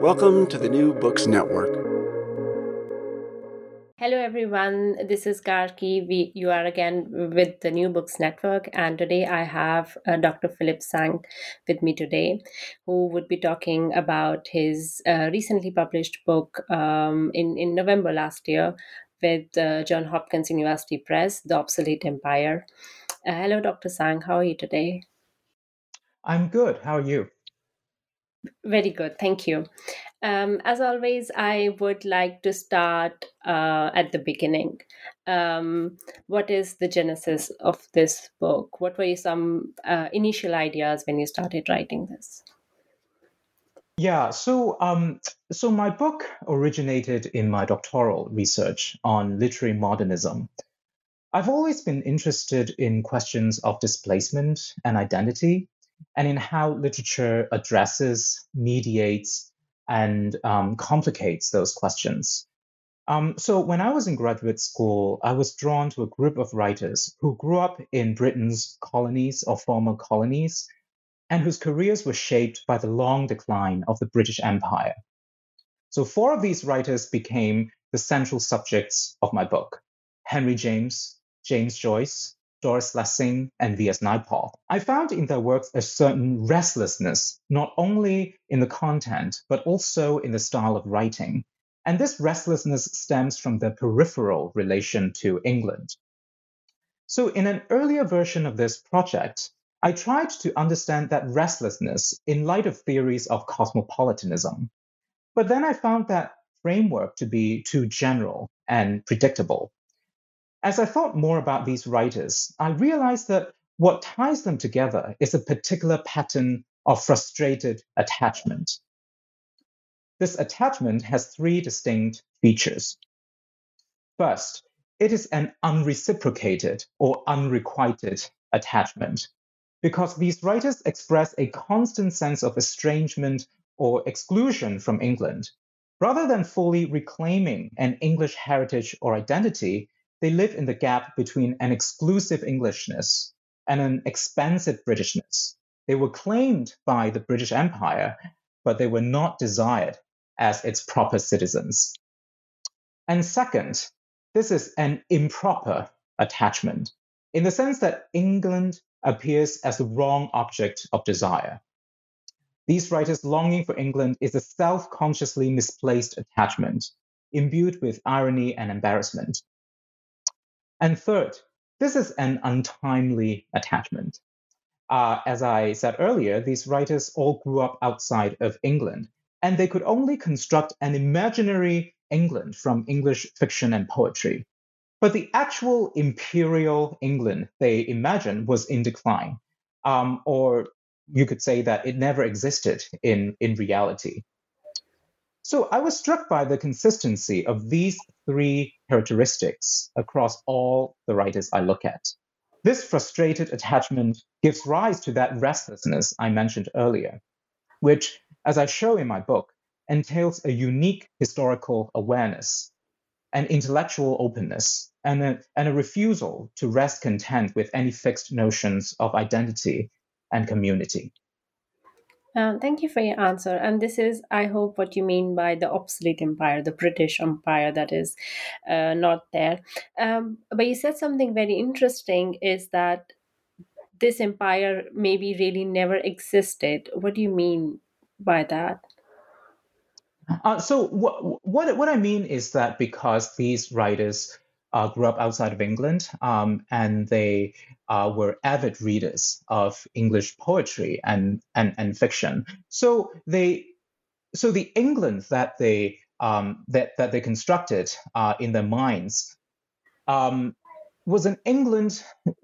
Welcome to the New Books Network. Hello, everyone. This is Garki. We, you are again with the New Books Network, and today I have uh, Dr. Philip Tsang with me today, who would be talking about his uh, recently published book um, in in November last year with uh, John Hopkins University Press, The Obsolete Empire. Uh, hello, Dr. Tsang. How are you today? I'm good. How are you? Very good, thank you. Um, as always, I would like to start uh, at the beginning. Um, what is the genesis of this book? What were some uh, initial ideas when you started writing this? Yeah, so um, so my book originated in my doctoral research on literary modernism. I've always been interested in questions of displacement and identity, and in how literature addresses, mediates, and um, complicates those questions. Um, so, when I was in graduate school, I was drawn to a group of writers who grew up in Britain's colonies or former colonies, and whose careers were shaped by the long decline of the British Empire. So, four of these writers became the central subjects of my book Henry James, James Joyce, Doris Lessing, and V.S. Naipaul. I found in their works a certain restlessness, not only in the content, but also in the style of writing. And this restlessness stems from their peripheral relation to England. So, in an earlier version of this project, I tried to understand that restlessness in light of theories of cosmopolitanism. But then I found that framework to be too general and predictable. As I thought more about these writers, I realized that what ties them together is a particular pattern of frustrated attachment. This attachment has three distinct features. First, it is an unreciprocated or unrequited attachment, because these writers express a constant sense of estrangement or exclusion from England. Rather than fully reclaiming an English heritage or identity, they live in the gap between an exclusive Englishness and an expansive Britishness. They were claimed by the British Empire, but they were not desired as its proper citizens. And second, this is an improper attachment in the sense that England appears as the wrong object of desire. These writers' longing for England is a self consciously misplaced attachment, imbued with irony and embarrassment. And third, this is an untimely attachment. Uh, as I said earlier, these writers all grew up outside of England, and they could only construct an imaginary England from English fiction and poetry. But the actual imperial England they imagined was in decline, um, or you could say that it never existed in, in reality. So I was struck by the consistency of these three characteristics across all the writers I look at. This frustrated attachment gives rise to that restlessness I mentioned earlier, which, as I show in my book, entails a unique historical awareness, an intellectual openness, and a, and a refusal to rest content with any fixed notions of identity and community. Um, thank you for your answer. And this is, I hope, what you mean by the obsolete empire, the British Empire that is uh, not there. Um, but you said something very interesting is that this empire maybe really never existed. What do you mean by that? Uh, so what, what what I mean is that because these writers uh, grew up outside of England um, and they uh, were avid readers of English poetry and, and and fiction, so they so the England that they um, that that they constructed uh, in their minds um, was an England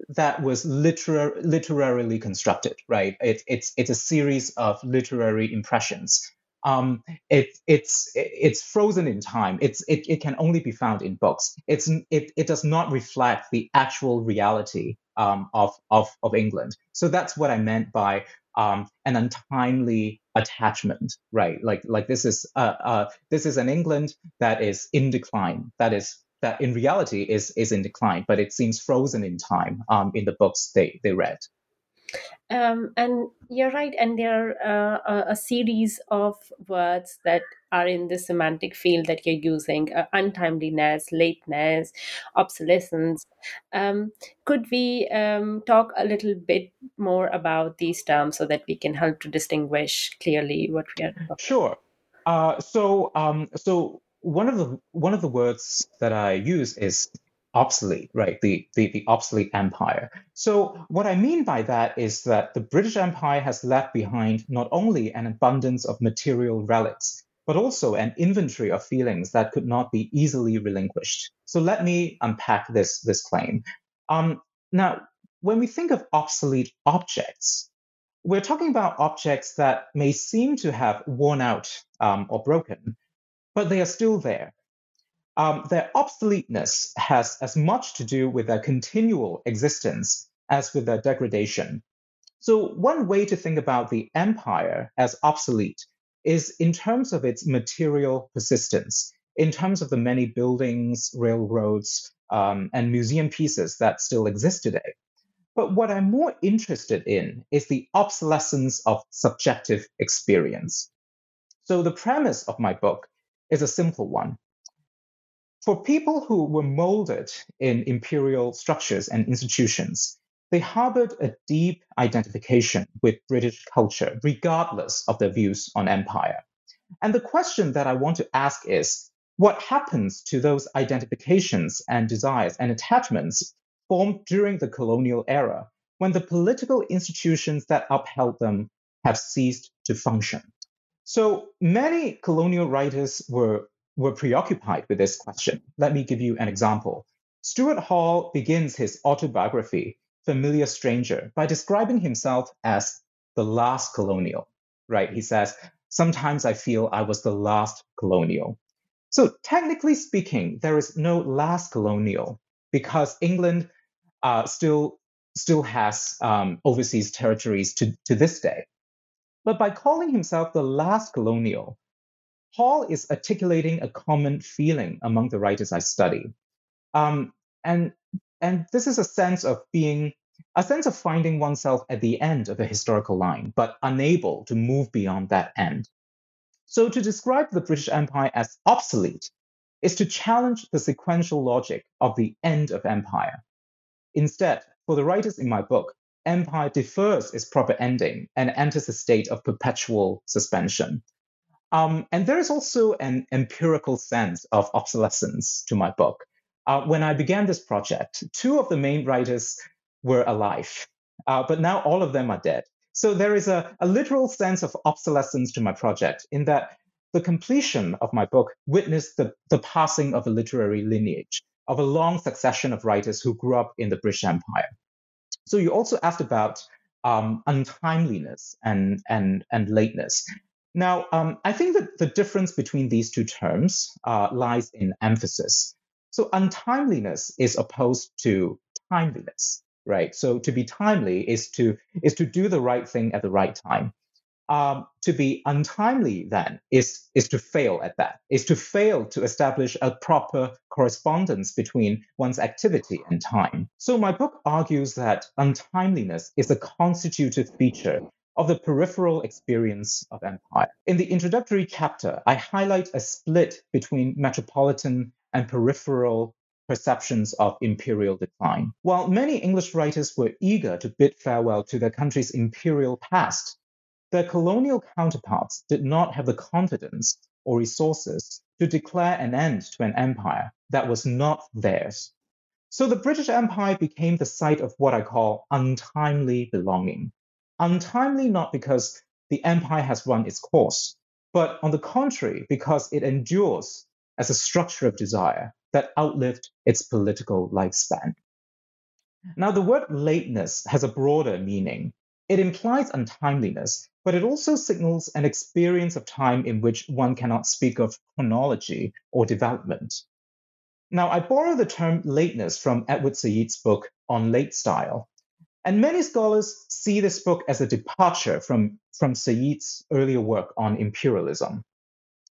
that was literar- literarily constructed, right? It, it's it's a series of literary impressions. Um, it, it's it's frozen in time. It's it, it can only be found in books. It's it, it does not reflect the actual reality um, of, of of England. So that's what I meant by um, an untimely attachment, right? Like like this is uh, uh, this is an England that is in decline, that is that in reality is is in decline, but it seems frozen in time um, in the books they they read. Um, and you're right, and there are uh, a series of words that are in the semantic field that you're using uh, untimeliness, lateness, obsolescence. Um, could we um, talk a little bit more about these terms so that we can help to distinguish clearly what we are talking Sure. Uh, so, um, so one of the one of the words that I use is obsolete, right? The, the the obsolete empire. So what I mean by that is that the British Empire has left behind not only an abundance of material relics, but also an inventory of feelings that could not be easily relinquished. So let me unpack this this claim. Um, now, when we think of obsolete objects, we're talking about objects that may seem to have worn out um, or broken, but they are still there. Um, their obsoleteness has as much to do with their continual existence as with their degradation. So, one way to think about the empire as obsolete is in terms of its material persistence, in terms of the many buildings, railroads, um, and museum pieces that still exist today. But what I'm more interested in is the obsolescence of subjective experience. So, the premise of my book is a simple one. For people who were molded in imperial structures and institutions, they harbored a deep identification with British culture, regardless of their views on empire. And the question that I want to ask is what happens to those identifications and desires and attachments formed during the colonial era when the political institutions that upheld them have ceased to function? So many colonial writers were, were preoccupied with this question. Let me give you an example. Stuart Hall begins his autobiography, Familiar Stranger, by describing himself as the last colonial, right? He says, Sometimes I feel I was the last colonial. So, technically speaking, there is no last colonial because England uh, still, still has um, overseas territories to, to this day. But by calling himself the last colonial, Hall is articulating a common feeling among the writers I study. Um, and, and this is a sense of being, a sense of finding oneself at the end of a historical line, but unable to move beyond that end. So to describe the British Empire as obsolete is to challenge the sequential logic of the end of empire. Instead, for the writers in my book, empire defers its proper ending and enters a state of perpetual suspension. Um, and there is also an empirical sense of obsolescence to my book. Uh, when I began this project, two of the main writers were alive, uh, but now all of them are dead. So there is a, a literal sense of obsolescence to my project in that the completion of my book witnessed the, the passing of a literary lineage, of a long succession of writers who grew up in the British Empire. So you also asked about um, untimeliness and, and, and lateness. Now, um, I think that the difference between these two terms uh, lies in emphasis. So untimeliness is opposed to timeliness, right? So to be timely is to is to do the right thing at the right time. um, to be untimely then is, is to fail at that, is to fail to establish a proper correspondence between one's activity and time. So my book argues that untimeliness is a constitutive feature of the peripheral experience of empire. In the introductory chapter, I highlight a split between metropolitan and peripheral perceptions of imperial decline. While many English writers were eager to bid farewell to their country's imperial past, their colonial counterparts did not have the confidence or resources to declare an end to an empire that was not theirs. So the British Empire became the site of what I call untimely belonging. Untimely not because the empire has run its course, but on the contrary, because it endures as a structure of desire that outlived its political lifespan. Now, the word lateness has a broader meaning. It implies untimeliness but it also signals an experience of time in which one cannot speak of chronology or development. Now, I borrow the term lateness from Edward Said's book on late style, and many scholars see this book as a departure from, from Said's earlier work on imperialism.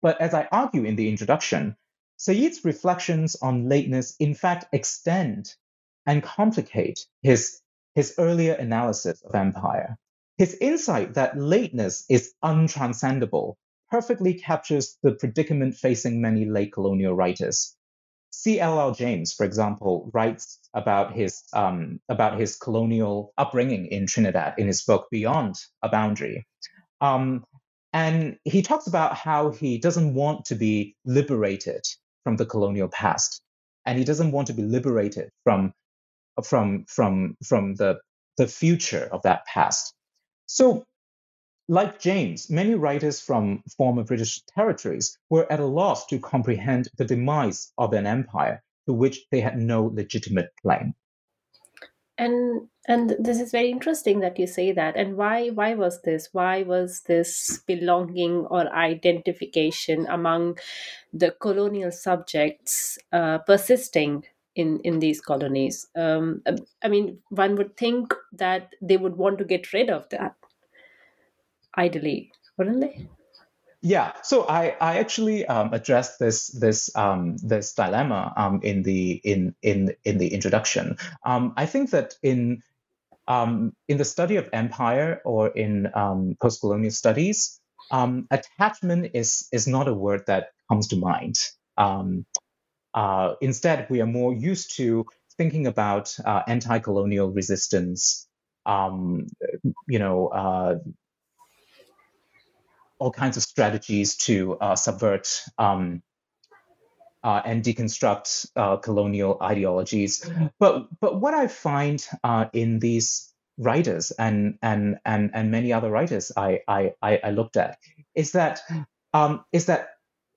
But as I argue in the introduction, Said's reflections on lateness in fact extend and complicate his, his earlier analysis of empire. His insight that lateness is untranscendable perfectly captures the predicament facing many late colonial writers. C.L.R. James, for example, writes about his um, about his colonial upbringing in Trinidad in his book Beyond a Boundary, um, and he talks about how he doesn't want to be liberated from the colonial past, and he doesn't want to be liberated from from from from the the future of that past. So, like James, many writers from former British territories were at a loss to comprehend the demise of an empire to which they had no legitimate claim. And and this is very interesting that you say that. And why why was this? Why was this belonging or identification among the colonial subjects uh, persisting in in these colonies. Um, I mean, one would think that they would want to get rid of that, ideally, wouldn't they? Yeah, so I, I actually um, addressed this this um, this dilemma um, in the in in in the introduction. Um, I think that in um, in the study of empire or in um, post-colonial studies, attachment is is not a word that comes to mind. Uh, instead, we are more used to thinking about uh, anti-colonial resistance, um, you know, uh, all kinds of strategies to uh, subvert um, uh, and deconstruct uh, colonial ideologies. But but what I find in these writers and and and and many other writers I I, I looked at is that um, is that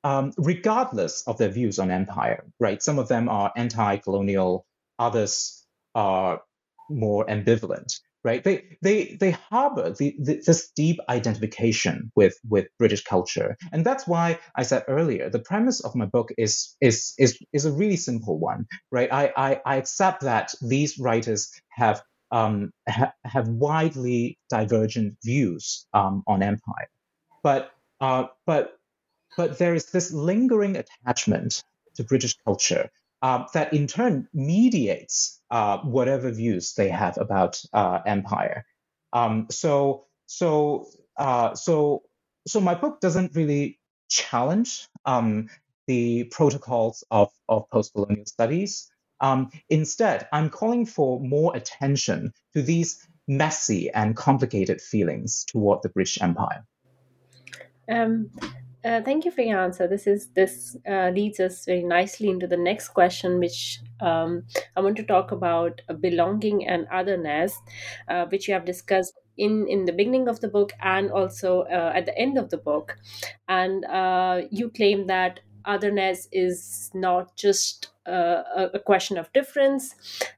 um, regardless of their views on empire, right? Some of them are anti-colonial, others are more ambivalent, right? They they they harbor the, the, this deep identification with with British culture, and that's why I said earlier the premise of my book is is is is a really simple one, right? I I, I accept that these writers have um, ha, have widely divergent views um, on empire, but uh, but but there is this lingering attachment to British culture uh, that in turn mediates uh, whatever views they have about uh, empire. Um, so, so, uh, so, so my book doesn't really challenge um, the protocols of, of post-colonial studies. Um, instead, I'm calling for more attention to these messy and complicated feelings toward the British Empire. Um, uh, thank you for your answer. This is this uh, leads us very nicely into the next question, which um, I want to talk about uh, belonging and otherness, uh, which you have discussed in in the beginning of the book and also uh, at the end of the book. And uh, you claim that otherness is not just a, a question of difference;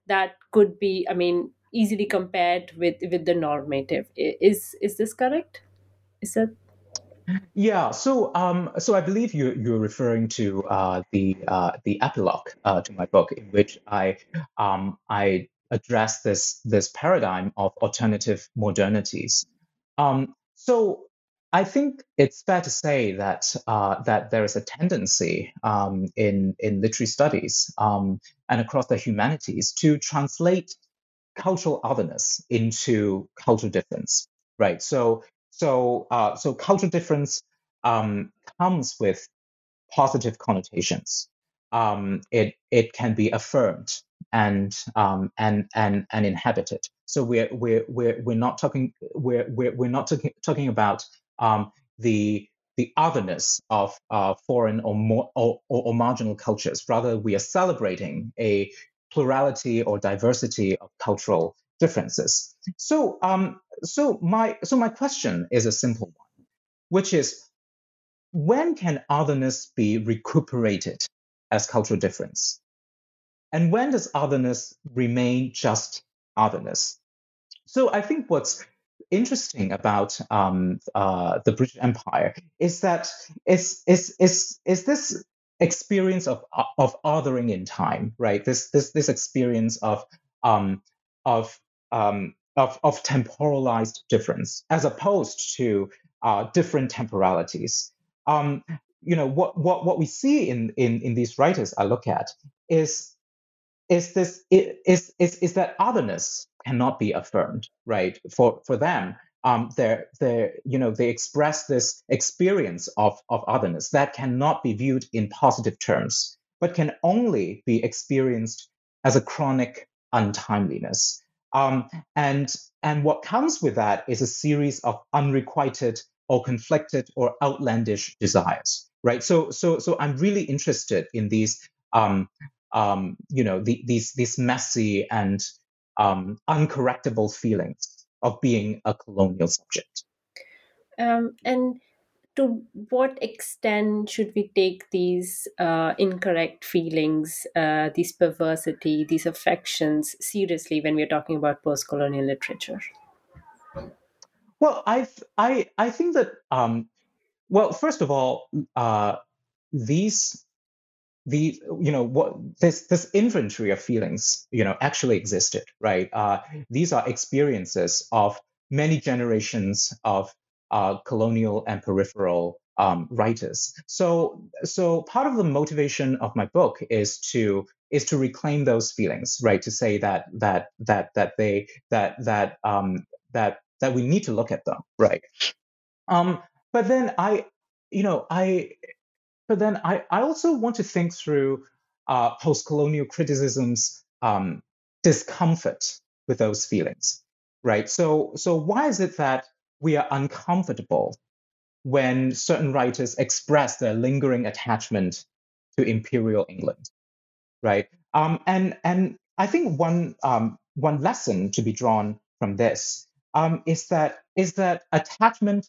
that could be, I mean, easily compared with with the normative. Is is this correct? Is that yeah, so um, so I believe you you're referring to uh, the uh, the epilogue uh, to my book, in which I um, I address this this paradigm of alternative modernities. Um, so I think it's fair to say that uh, that there is a tendency um, in in literary studies um, and across the humanities to translate cultural otherness into cultural difference, right? So so uh, so cultural difference um, comes with positive connotations. Um, it it can be affirmed and um, and and and inhabited. So we're we're we're we're not talking we're we're, we're not talking talking about um, the the otherness of uh, foreign or, more, or, or, or marginal cultures. Rather, we are celebrating a plurality or diversity of cultural differences. So, um, so my so my question is a simple one, which is, when can otherness be recuperated as cultural difference, and when does otherness remain just otherness? So, I think what's interesting about um, uh, the British Empire is that is is is is this experience of of othering in time, right? This this this experience of um, of um, of of temporalized difference as opposed to uh, different temporalities. Um, you know what what what we see in in in these writers I look at is is this is is is that otherness cannot be affirmed, right? For for them, um, they're, they're, you know, they express this experience of, of otherness that cannot be viewed in positive terms, but can only be experienced as a chronic untimeliness. Um, and, and what comes with that is a series of unrequited or conflicted or outlandish desires, right? So, so, so I'm really interested in these, um, um, you know, the, these, these messy and um, uncorrectable feelings of being a colonial subject. Um, and to what extent should we take these uh, incorrect feelings, uh, these perversity, these affections seriously when we're talking about post-colonial literature? Well, I I I think that um, well, first of all, uh, these the you know what this this inventory of feelings you know actually existed right uh, these are experiences of many generations of uh, colonial and peripheral um, writers. So so part of the motivation of my book is to is to reclaim those feelings right? To say that that that that they that that um that that we need to look at them right? Um but then i you know i but then I, I also want to think through uh, post colonial criticism's um, discomfort with those feelings, right? So, so why is it that we are uncomfortable when certain writers express their lingering attachment to imperial England, right? Um, and and I think one um, one lesson to be drawn from this um, is that is that attachment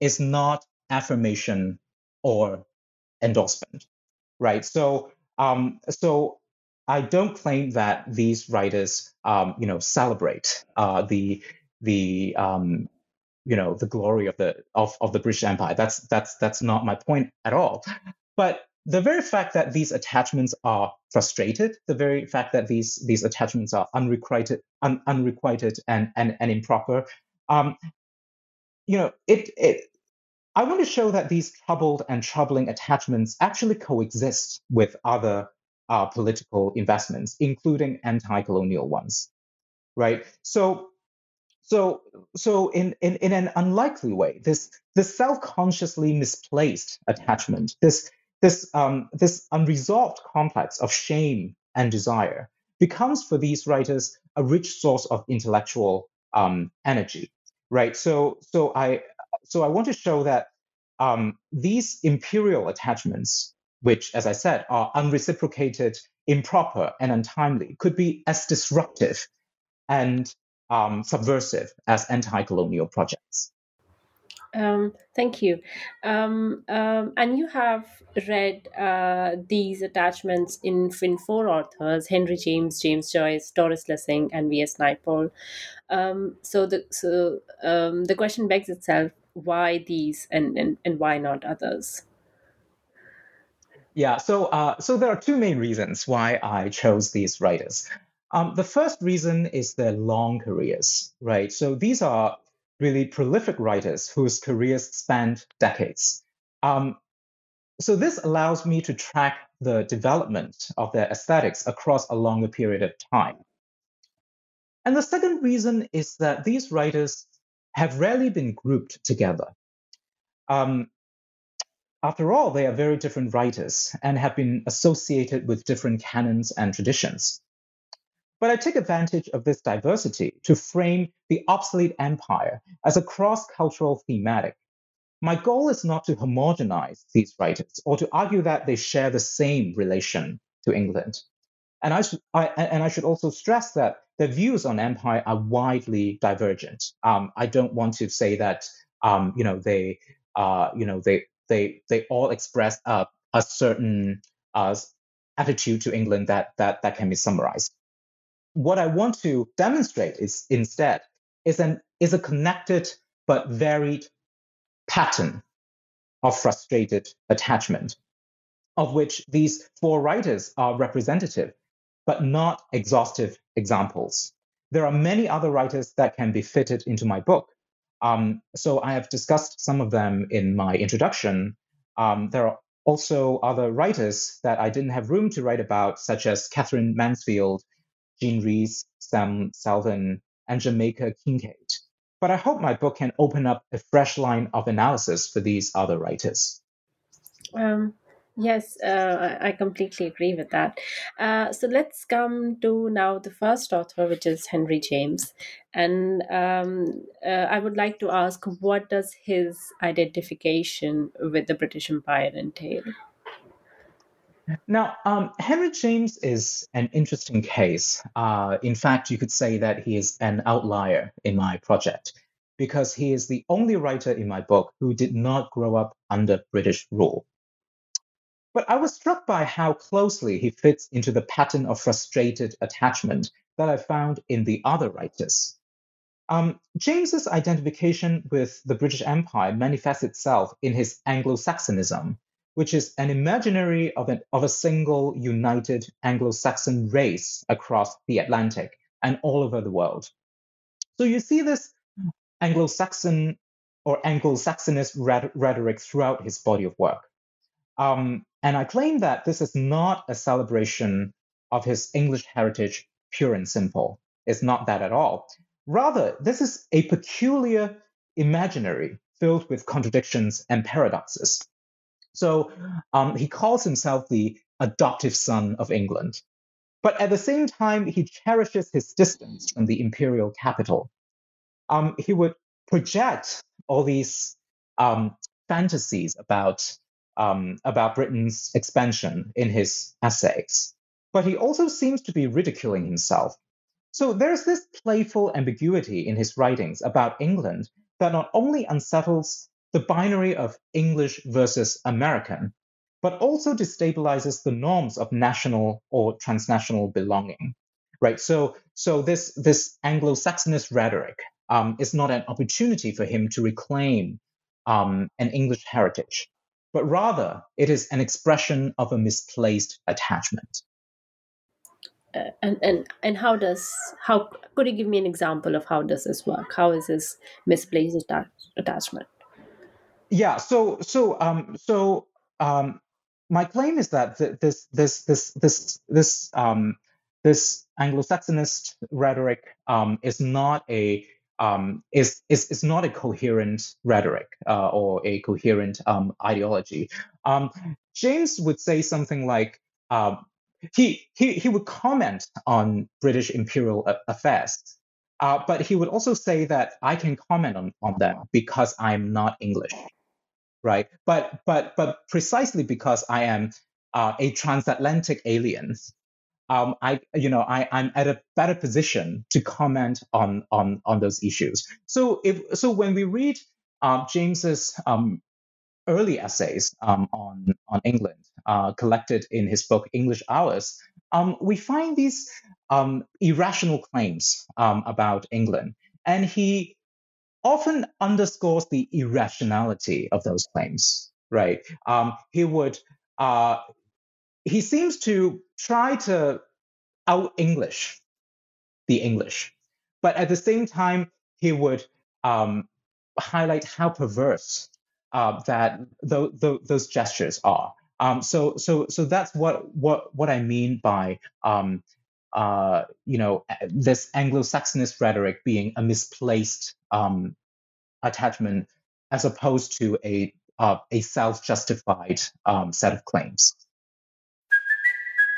is not affirmation or endorsement, right? So, um, so I don't claim that these writers, um, you know, celebrate uh, the the um, you know the glory of the of, of the British Empire. That's that's that's not my point at all. But the very fact that these attachments are frustrated, the very fact that these these attachments are unrequited, un, unrequited and, and and improper, um, you know, it it I want to show that these troubled and troubling attachments actually coexist with other uh, political investments, including anti-colonial ones, right? So, so, so in, in, in an unlikely way, this, this self-consciously misplaced attachment, this, this, um, this unresolved complex of shame and desire becomes for these writers a rich source of intellectual um, energy, right? So, so I, so I want to show that um, these imperial attachments, which, as I said, are unreciprocated, improper, and untimely, could be as disruptive and um, subversive as anti-colonial projects. Um, thank you. Um, um, and you have read uh, these attachments in, in four authors Henry James, James Joyce, Doris Lessing, and V.S. Naipaul. Um, so the, so, um, the question begs itself why these and, and, and why not others? Yeah, so uh, so there are two main reasons why I chose these writers. Um, the first reason is their long careers, right? So these are really prolific writers whose careers spanned decades. Um, so this allows me to track the development of their aesthetics across a longer period of time. And the second reason is that these writers have rarely been grouped together. Um, after all, they are very different writers and have been associated with different canons and traditions. But I take advantage of this diversity to frame the obsolete empire as a cross cultural thematic. My goal is not to homogenize these writers or to argue that they share the same relation to England. And I, should, I, and I should also stress that their views on empire are widely divergent. Um, I don't want to say that um, you know they uh, you know they they they all express a, a certain uh, attitude to England that that that can be summarized. What I want to demonstrate is instead is an is a connected but varied pattern of frustrated attachment, of which these four writers are representative, but not exhaustive examples. There are many other writers that can be fitted into my book, um, so I have discussed some of them in my introduction. Um, there are also other writers that I didn't have room to write about, such as Katherine Mansfield, Jean Rhys, Sam Selvon, and Jamaica Kincaid. But I hope my book can open up a fresh line of analysis for these other writers. Um, Yes, uh, I completely agree with that. Uh, so let's come to now the first author, which is Henry James, and um, uh, I would like to ask, what does his identification with the British Empire entail? Now, um, Henry James is an interesting case. Uh, in fact, you could say that he is an outlier in my project because he is the only writer in my book who did not grow up under British rule. But I was struck by how closely he fits into the pattern of frustrated attachment that I found in the other writers. Um, James's identification with the British Empire manifests itself in his Anglo-Saxonism, which is an imaginary of, an, of a single united Anglo-Saxon race across the Atlantic and all over the world. So you see this Anglo-Saxon or Anglo-Saxonist rhetoric throughout his body of work. Um, and I claim that this is not a celebration of his English heritage, pure and simple. It's not that at all. Rather, this is a peculiar imaginary filled with contradictions and paradoxes. So um, he calls himself the adoptive son of England. But at the same time, he cherishes his distance from the imperial capital. Um, he would project all these um, fantasies about um, about Britain's expansion in his essays, but he also seems to be ridiculing himself. So there's this playful ambiguity in his writings about England that not only unsettles the binary of English versus American, but also destabilizes the norms of national or transnational belonging. Right. So so this this Anglo-Saxonist rhetoric um, is not an opportunity for him to reclaim um, an English heritage, but rather it is an expression of a misplaced attachment. Uh, and and and how does how could you give me an example of how does this work? How is this misplaced attach, attachment? Yeah. So so um so um my claim is that this this this this this um this Anglo-Saxonist rhetoric um, is not a um, is, is, is not a coherent rhetoric uh, or a coherent um, ideology. Um, James would say something like, um, he, he, he would comment on British imperial affairs, uh, but he would also say that I can comment on, on them because I'm not English, right? But, but, but precisely because I am uh, a transatlantic alien, um, I, you know, I, I'm at a better position to comment on on on those issues. So if so, when we read uh, James's um, early essays um, on on England, uh, collected in his book English Hours, um, we find these um, irrational claims about England, and he often underscores the irrationality of those claims. Right? he would. Uh, he seems to try to out English the English, but at the same time, he would um, highlight how perverse uh, that th- th- those gestures are. Um, so so so that's what what what I mean by um, uh, you know this Anglo-Saxonist rhetoric being a misplaced um, attachment as opposed to a uh, a self-justified um, set of claims.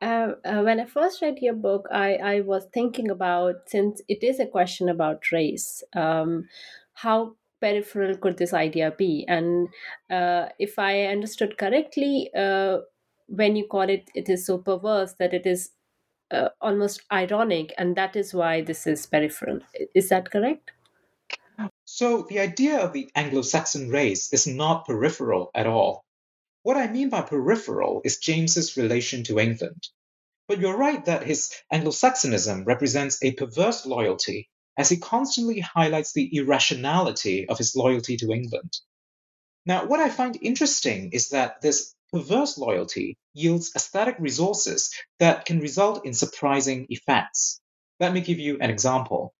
Uh, uh, when I first read your book, I, I was thinking about since it is a question about race, um, how peripheral could this idea be? And uh, if I understood correctly, uh, when you call it, it is so perverse that it is uh, almost ironic, and that is why this is peripheral. Is that correct? So the idea of the Anglo Saxon race is not peripheral at all. What I mean by peripheral is James's relation to England. But you're right that his Anglo Saxonism represents a perverse loyalty, as he constantly highlights the irrationality of his loyalty to England. Now, what I find interesting is that this perverse loyalty yields aesthetic resources that can result in surprising effects. Let me give you an example.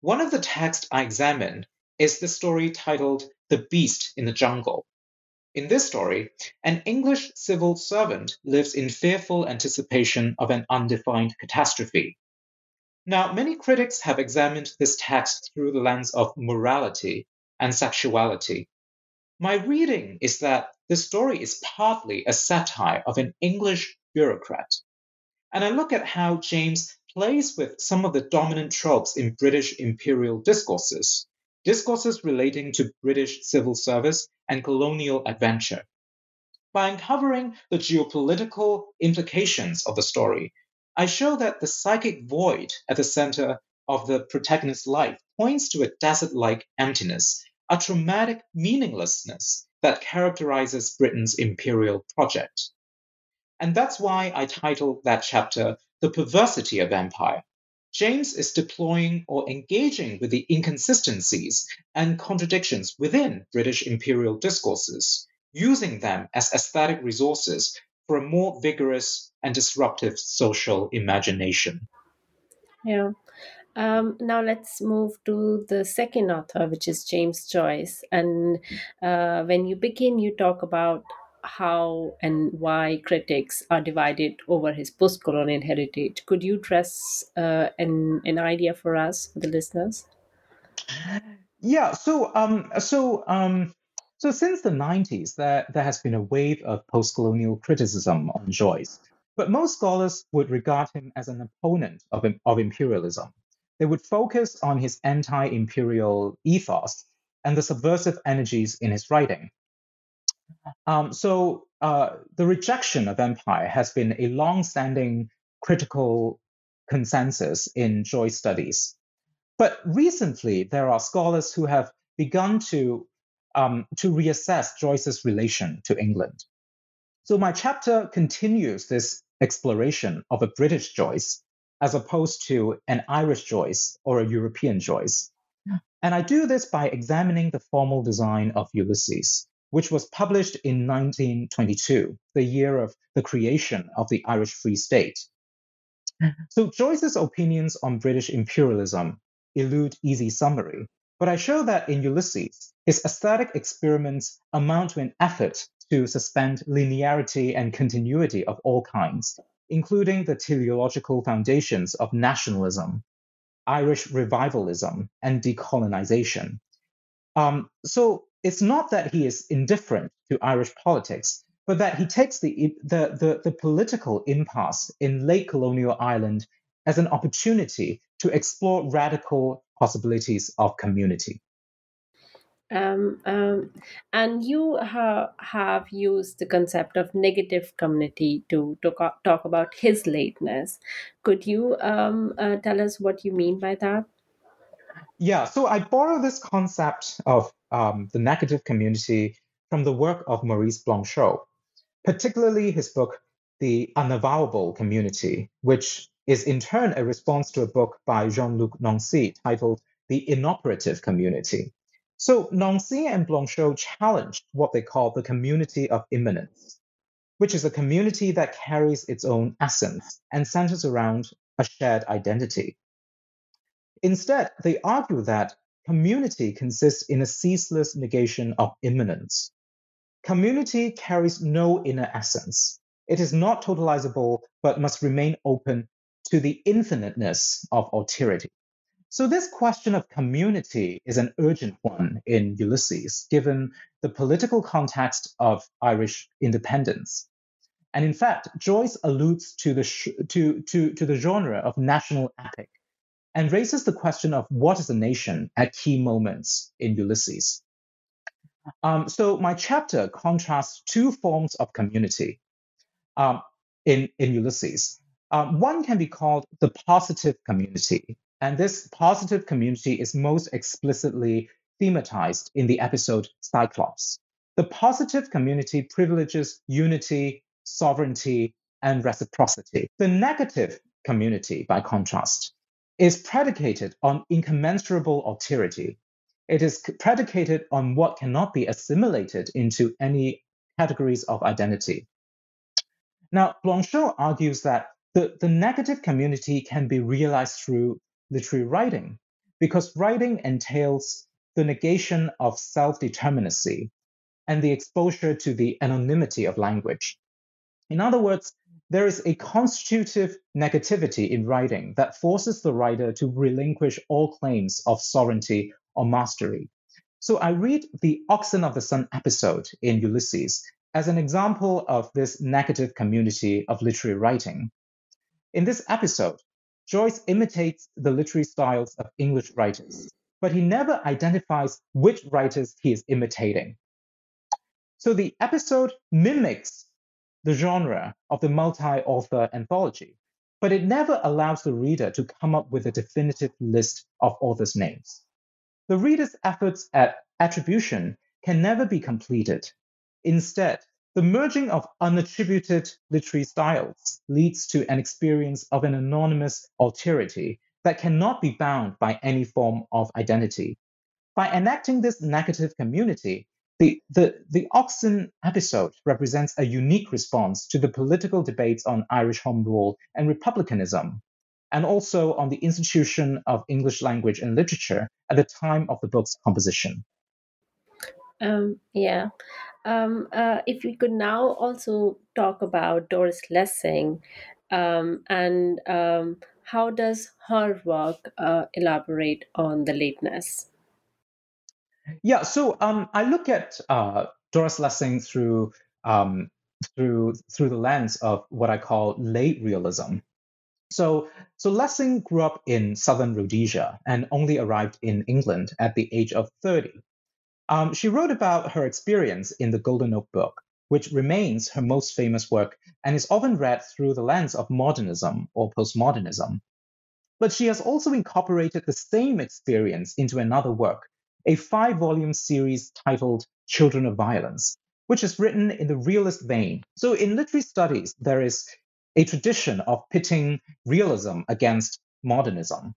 One of the texts I examine is the story titled The Beast in the Jungle. In this story, an English civil servant lives in fearful anticipation of an undefined catastrophe. Now, many critics have examined this text through the lens of morality and sexuality. My reading is that the story is partly a satire of an English bureaucrat. And I look at how James plays with some of the dominant tropes in British imperial discourses, discourses relating to British civil service and colonial adventure. By uncovering the geopolitical implications of the story, I show that the psychic void at the center of the protagonist's life points to a desert like emptiness, a traumatic meaninglessness that characterizes Britain's imperial project. And that's why I titled that chapter The Perversity of Empire. James is deploying or engaging with the inconsistencies and contradictions within British imperial discourses, using them as aesthetic resources for a more vigorous and disruptive social imagination. Yeah. Um, now let's move to the second author, which is James Joyce. And uh, when you begin, you talk about how and why critics are divided over his post-colonial heritage. Could you dress uh, an an idea for us, for the listeners? Yeah. So um, so um, so since the 90s, there there has been a wave of post-colonial criticism on Joyce, but most scholars would regard him as an opponent of of imperialism. They would focus on his anti-imperial ethos and the subversive energies in his writing. Um, so uh, the rejection of empire has been a long-standing critical consensus in Joyce studies. But recently, there are scholars who have begun to um, to reassess Joyce's relation to England. So my chapter continues this exploration of a British Joyce as opposed to an Irish Joyce or a European Joyce. And I do this by examining the formal design of Ulysses, which was published in 1922, the year of the creation of the Irish Free State. So Joyce's opinions on British imperialism elude easy summary, but I show that in Ulysses, his aesthetic experiments amount to an effort to suspend linearity and continuity of all kinds, including the teleological foundations of nationalism, Irish revivalism, and decolonization. Um, so it's not that he is indifferent to Irish politics, but that he takes the, the, the, the political impasse in late colonial Ireland as an opportunity to explore radical possibilities of community. Um, um, and you ha- have used the concept of negative community to, to co- talk about his lateness. Could you um, uh, tell us what you mean by that? Yeah, so I borrow this concept of um, the negative community from the work of Maurice Blanchot, particularly his book, The Unavowable Community, which is in turn a response to a book by Jean Luc Nancy titled The Inoperative Community. So Nancy and Blanchot challenged what they call the community of immanence, which is a community that carries its own essence and centers around a shared identity. Instead, they argue that community consists in a ceaseless negation of immanence. Community carries no inner essence. It is not totalizable, but must remain open to the infiniteness of alterity. So, this question of community is an urgent one in Ulysses, given the political context of Irish independence. And in fact, Joyce alludes to the, sh- to, to, to the genre of national epic and raises the question of what is a nation at key moments in Ulysses. Um, so my chapter contrasts two forms of community um, in, in Ulysses. Um, one can be called the positive community, and this positive community is most explicitly thematized in the episode Cyclops. The positive community privileges unity, sovereignty, and reciprocity. The negative community, by contrast, is predicated on incommensurable alterity. It is predicated on what cannot be assimilated into any categories of identity. Now, Blanchot argues that the, the negative community can be realized through literary writing because writing entails the negation of self determinacy and the exposure to the anonymity of language. In other words, there is a constitutive negativity in writing that forces the writer to relinquish all claims of sovereignty or mastery. So I read the Oxen of the Sun episode in Ulysses as an example of this negative community of literary writing. In this episode, Joyce imitates the literary styles of English writers, but he never identifies which writers he is imitating. So the episode mimics the genre of the multi author anthology, but it never allows the reader to come up with a definitive list of authors' names. The reader's efforts at attribution can never be completed. Instead, the merging of unattributed literary styles leads to an experience of an anonymous alterity that cannot be bound by any form of identity. By enacting this negative community, the, the, the Oxen episode represents a unique response to the political debates on Irish Home Rule and republicanism, and also on the institution of English language and literature at the time of the book's composition. Um, yeah. Um, uh, if we could now also talk about Doris Lessing um, and um, how does her work uh, elaborate on the lateness? Yeah, so um, I look at uh, Doris Lessing through um, through through the lens of what I call late realism. So, so Lessing grew up in southern Rhodesia and only arrived in England at the age of 30. Um, she wrote about her experience in the Golden Notebook, which remains her most famous work and is often read through the lens of modernism or postmodernism. But she has also incorporated the same experience into another work, a five volume series titled Children of Violence, which is written in the realist vein. So, in literary studies, there is a tradition of pitting realism against modernism.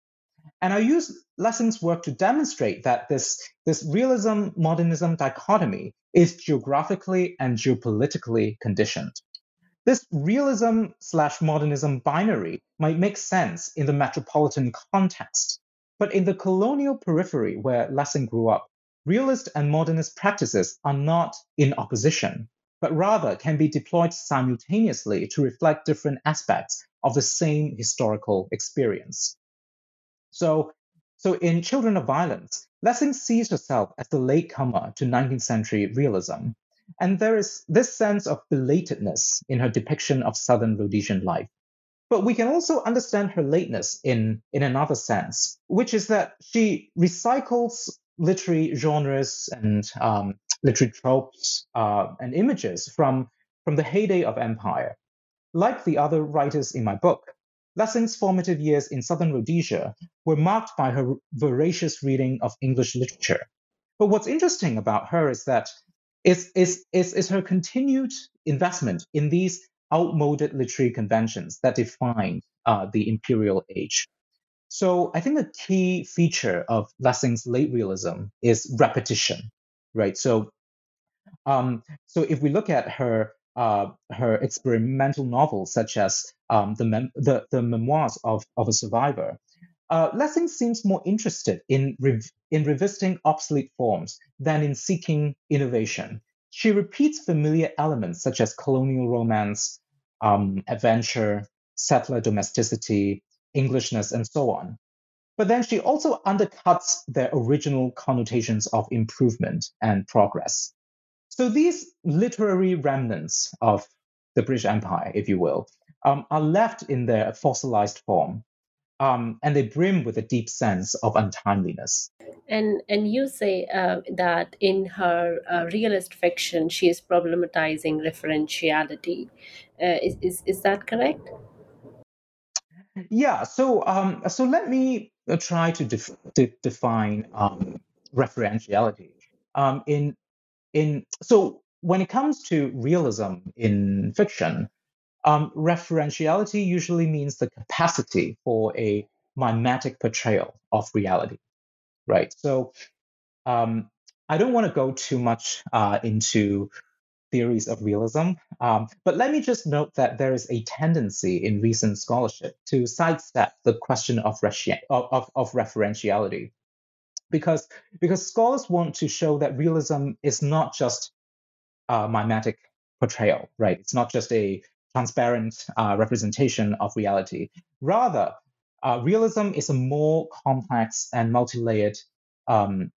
And I use Lessing's work to demonstrate that this, this realism modernism dichotomy is geographically and geopolitically conditioned. This realism slash modernism binary might make sense in the metropolitan context, but in the colonial periphery where Lessing grew up, realist and modernist practices are not in opposition, but rather can be deployed simultaneously to reflect different aspects of the same historical experience. So, so in Children of Violence, Lessing sees herself as the latecomer to 19th century realism. And there is this sense of belatedness in her depiction of Southern Rhodesian life. But we can also understand her lateness in, in another sense, which is that she recycles literary genres and um, literary tropes uh, and images from, from the heyday of empire. Like the other writers in my book, Lessing's formative years in southern Rhodesia were marked by her voracious reading of English literature. But what's interesting about her is that is, is, is, is her continued investment in these outmoded literary conventions that defined uh, the imperial age. So I think a key feature of Lessing's late realism is repetition, right? So, um, so if we look at her uh, her experimental novels, such as um, the, mem- the, the memoirs of, of a survivor, uh, Lessing seems more interested in rev- in revisiting obsolete forms than in seeking innovation. She repeats familiar elements such as colonial romance, um, adventure, settler domesticity, Englishness, and so on. But then she also undercuts their original connotations of improvement and progress. So these literary remnants of the British Empire, if you will, um, are left in their fossilized form, um, and they brim with a deep sense of untimeliness. And and you say uh, that in her uh, realist fiction, she is problematizing referentiality. Uh, is, is is that correct? Yeah. So um, so let me uh, try to def- de- define um, referentiality. Um, in in so when it comes to realism in fiction, um, referentiality usually means the capacity for a mimetic portrayal of reality, right? So um, I don't want to go too much uh, into theories of realism. Um, but let me just note that there is a tendency in recent scholarship to sidestep the question of, of, of referentiality. Because, because scholars want to show that realism is not just a mimetic portrayal, right? It's not just a transparent uh, representation of reality. Rather, uh, realism is a more complex and multi-layered um,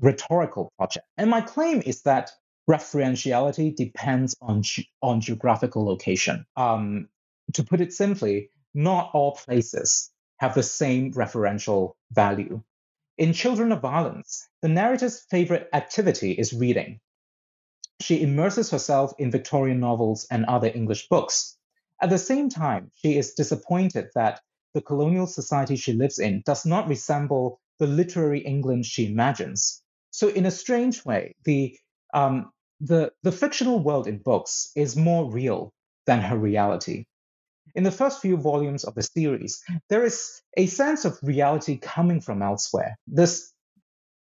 rhetorical project. And my claim is that referentiality depends on, on geographical location. Um, to put it simply, not all places have the same referential value. In Children of Violence, the narrator's favorite activity is reading. She immerses herself in Victorian novels and other English books. At the same time, she is disappointed that the colonial society she lives in does not resemble the literary England she imagines. So, in a strange way, the um, the, the fictional world in books is more real than her reality. In the first few volumes of the series, there is a sense of reality coming from elsewhere. This,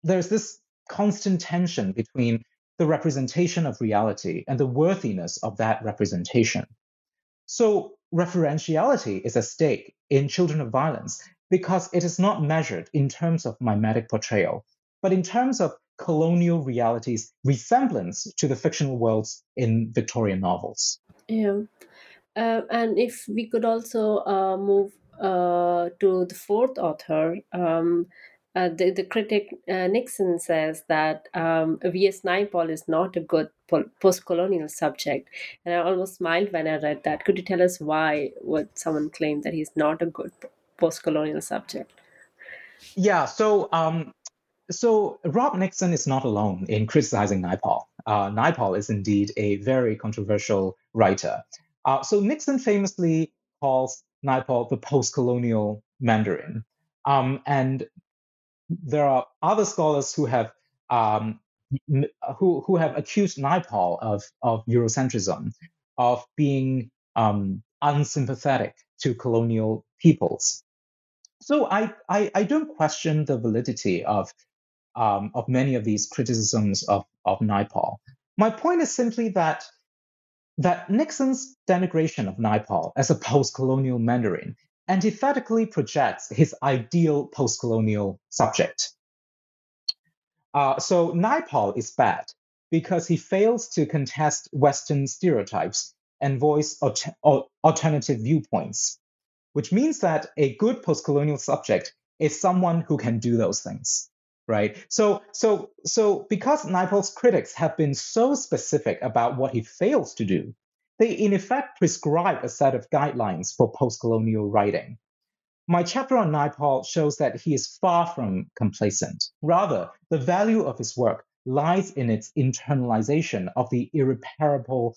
there's this constant tension between the representation of reality and the worthiness of that representation. So, referentiality is at stake in Children of Violence because it is not measured in terms of mimetic portrayal, but in terms of colonial reality's resemblance to the fictional worlds in Victorian novels. Yeah. Uh, and if we could also uh, move uh, to the fourth author, um, uh, the, the critic uh, Nixon says that um, V.S. Naipaul is not a good post colonial subject. And I almost smiled when I read that. Could you tell us why would someone claim that he's not a good post colonial subject? Yeah, so um, so Rob Nixon is not alone in criticizing Naipaul. Uh, Naipaul is indeed a very controversial writer. Uh, so Nixon famously calls Naipaul the post-colonial Mandarin, um, and there are other scholars who have um, who who have accused Naipaul of of Eurocentrism, of being um, unsympathetic to colonial peoples. So I, I, I don't question the validity of um, of many of these criticisms of, of Naipaul. My point is simply that that Nixon's denigration of Naipaul as a post-colonial Mandarin antithetically projects his ideal post-colonial subject. Uh, so Naipaul is bad because he fails to contest Western stereotypes and voice alternative viewpoints, which means that a good post-colonial subject is someone who can do those things right? So, so, so because Naipaul's critics have been so specific about what he fails to do, they in effect prescribe a set of guidelines for post-colonial writing. My chapter on Naipaul shows that he is far from complacent. Rather, the value of his work lies in its internalization of the irreparable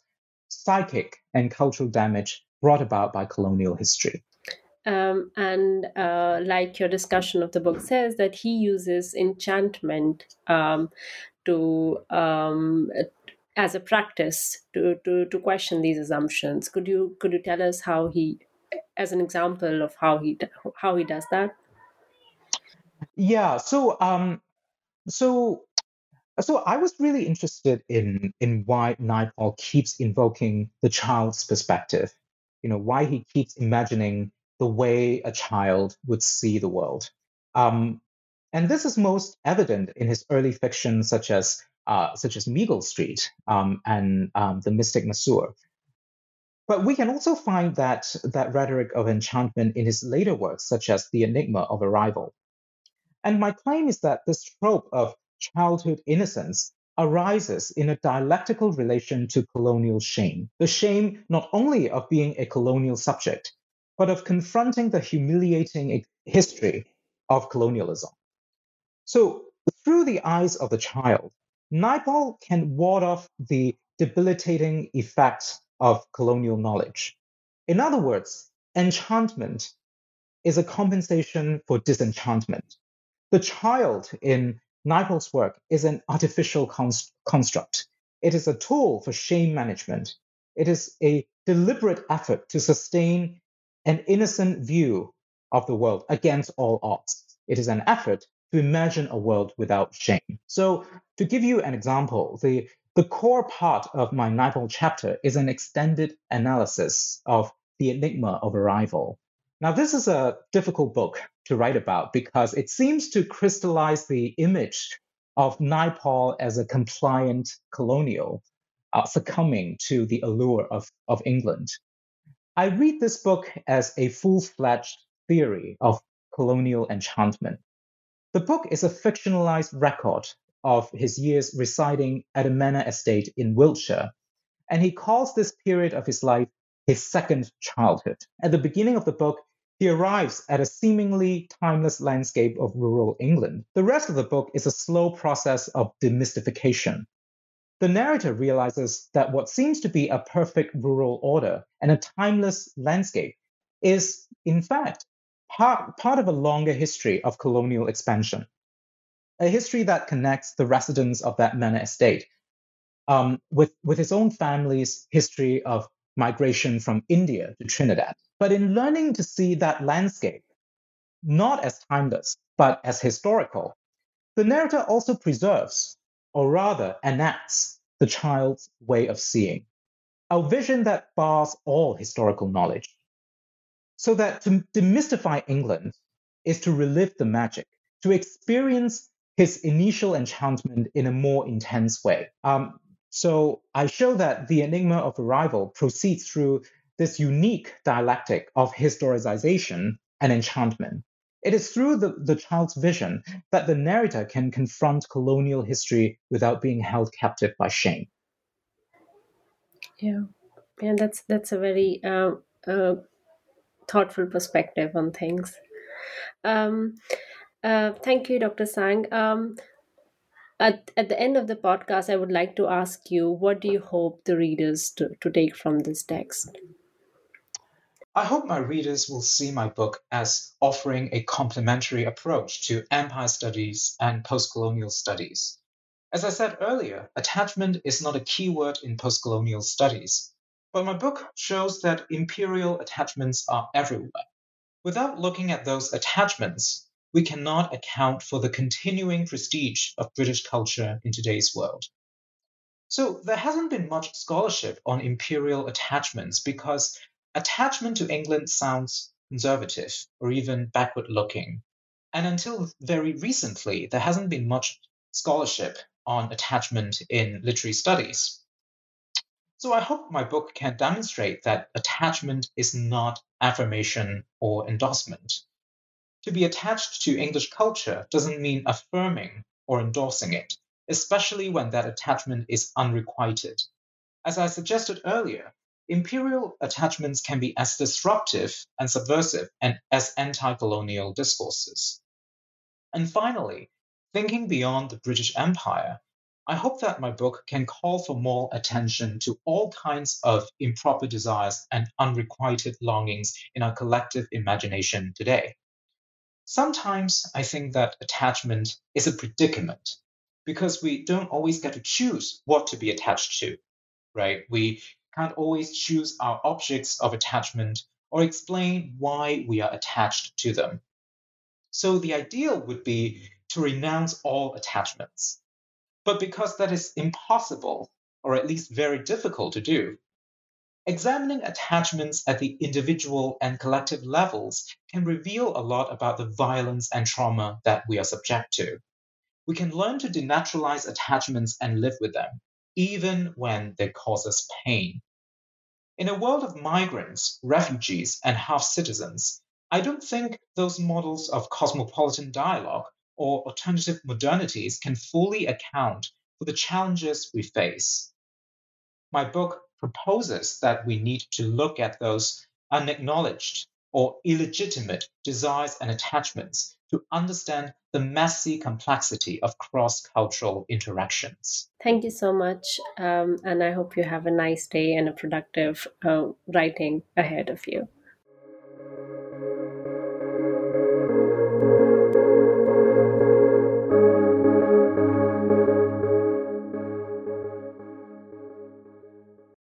psychic and cultural damage brought about by colonial history. Um, and uh, like your discussion of the book says, that he uses enchantment um, to um, as a practice to, to to question these assumptions. Could you could you tell us how he, as an example of how he how he does that? Yeah. So um, so so I was really interested in in why Naipaul keeps invoking the child's perspective. You know, why he keeps imagining the way a child would see the world. Um, and this is most evident in his early fiction, such as uh, such as Miguel Street um, and um, The Mystic Masseur. But we can also find that that rhetoric of enchantment in his later works, such as The Enigma of Arrival. And my claim is that this trope of childhood innocence arises in a dialectical relation to colonial shame. The shame not only of being a colonial subject, but of confronting the humiliating history of colonialism. So, through the eyes of the child, Naipaul can ward off the debilitating effects of colonial knowledge. In other words, enchantment is a compensation for disenchantment. The child in Naipaul's work is an artificial const- construct. It is a tool for shame management. It is a deliberate effort to sustain an innocent view of the world against all odds. It is an effort to imagine a world without shame. So, to give you an example, the, the core part of my Naipaul chapter is an extended analysis of the enigma of arrival. Now, this is a difficult book to write about because it seems to crystallize the image of Naipaul as a compliant colonial uh, succumbing to the allure of, of England. I read this book as a full fledged theory of colonial enchantment. The book is a fictionalized record of his years residing at a manor estate in Wiltshire, and he calls this period of his life his second childhood. At the beginning of the book, he arrives at a seemingly timeless landscape of rural England. The rest of the book is a slow process of demystification, the narrator realizes that what seems to be a perfect rural order and a timeless landscape is, in fact, part, part of a longer history of colonial expansion, a history that connects the residents of that manor estate um, with, with his own family's history of migration from India to Trinidad. But in learning to see that landscape, not as timeless, but as historical, the narrator also preserves or rather enacts the child's way of seeing, a vision that bars all historical knowledge. So that to demystify England is to relive the magic, to experience his initial enchantment in a more intense way. Um, so I show that the enigma of arrival proceeds through this unique dialectic of historicization and enchantment. It is through the, the child's vision that the narrator can confront colonial history without being held captive by shame. Yeah, and that's that's a very uh, uh, thoughtful perspective on things. Um, uh, thank you, Dr. Tsang. Um, at, at the end of the podcast, I would like to ask you what do you hope the readers to, to take from this text? I hope my readers will see my book as offering a complementary approach to empire studies and postcolonial studies. As I said earlier, attachment is not a keyword in postcolonial studies, but my book shows that imperial attachments are everywhere. Without looking at those attachments, we cannot account for the continuing prestige of British culture in today's world. So there hasn't been much scholarship on imperial attachments because attachment to England sounds conservative or even backward looking. And until very recently, there hasn't been much scholarship on attachment in literary studies. So I hope my book can demonstrate that attachment is not affirmation or endorsement. To be attached to English culture doesn't mean affirming or endorsing it, especially when that attachment is unrequited. As I suggested earlier, imperial attachments can be as disruptive and subversive and as anti-colonial discourses. And finally, thinking beyond the British Empire, I hope that my book can call for more attention to all kinds of improper desires and unrequited longings in our collective imagination today. Sometimes I think that attachment is a predicament because we don't always get to choose what to be attached to, right? We can't always choose our objects of attachment or explain why we are attached to them. So the ideal would be to renounce all attachments. But because that is impossible, or at least very difficult to do, examining attachments at the individual and collective levels can reveal a lot about the violence and trauma that we are subject to. We can learn to denaturalize attachments and live with them, even when they cause us pain. In a world of migrants, refugees, and half citizens, I don't think those models of cosmopolitan dialogue or alternative modernities can fully account for the challenges we face. My book proposes that we need to look at those unacknowledged or illegitimate desires and attachments to understand the messy complexity of cross cultural interactions. Thank you so much. Um, and I hope you have a nice day and a productive uh, writing ahead of you.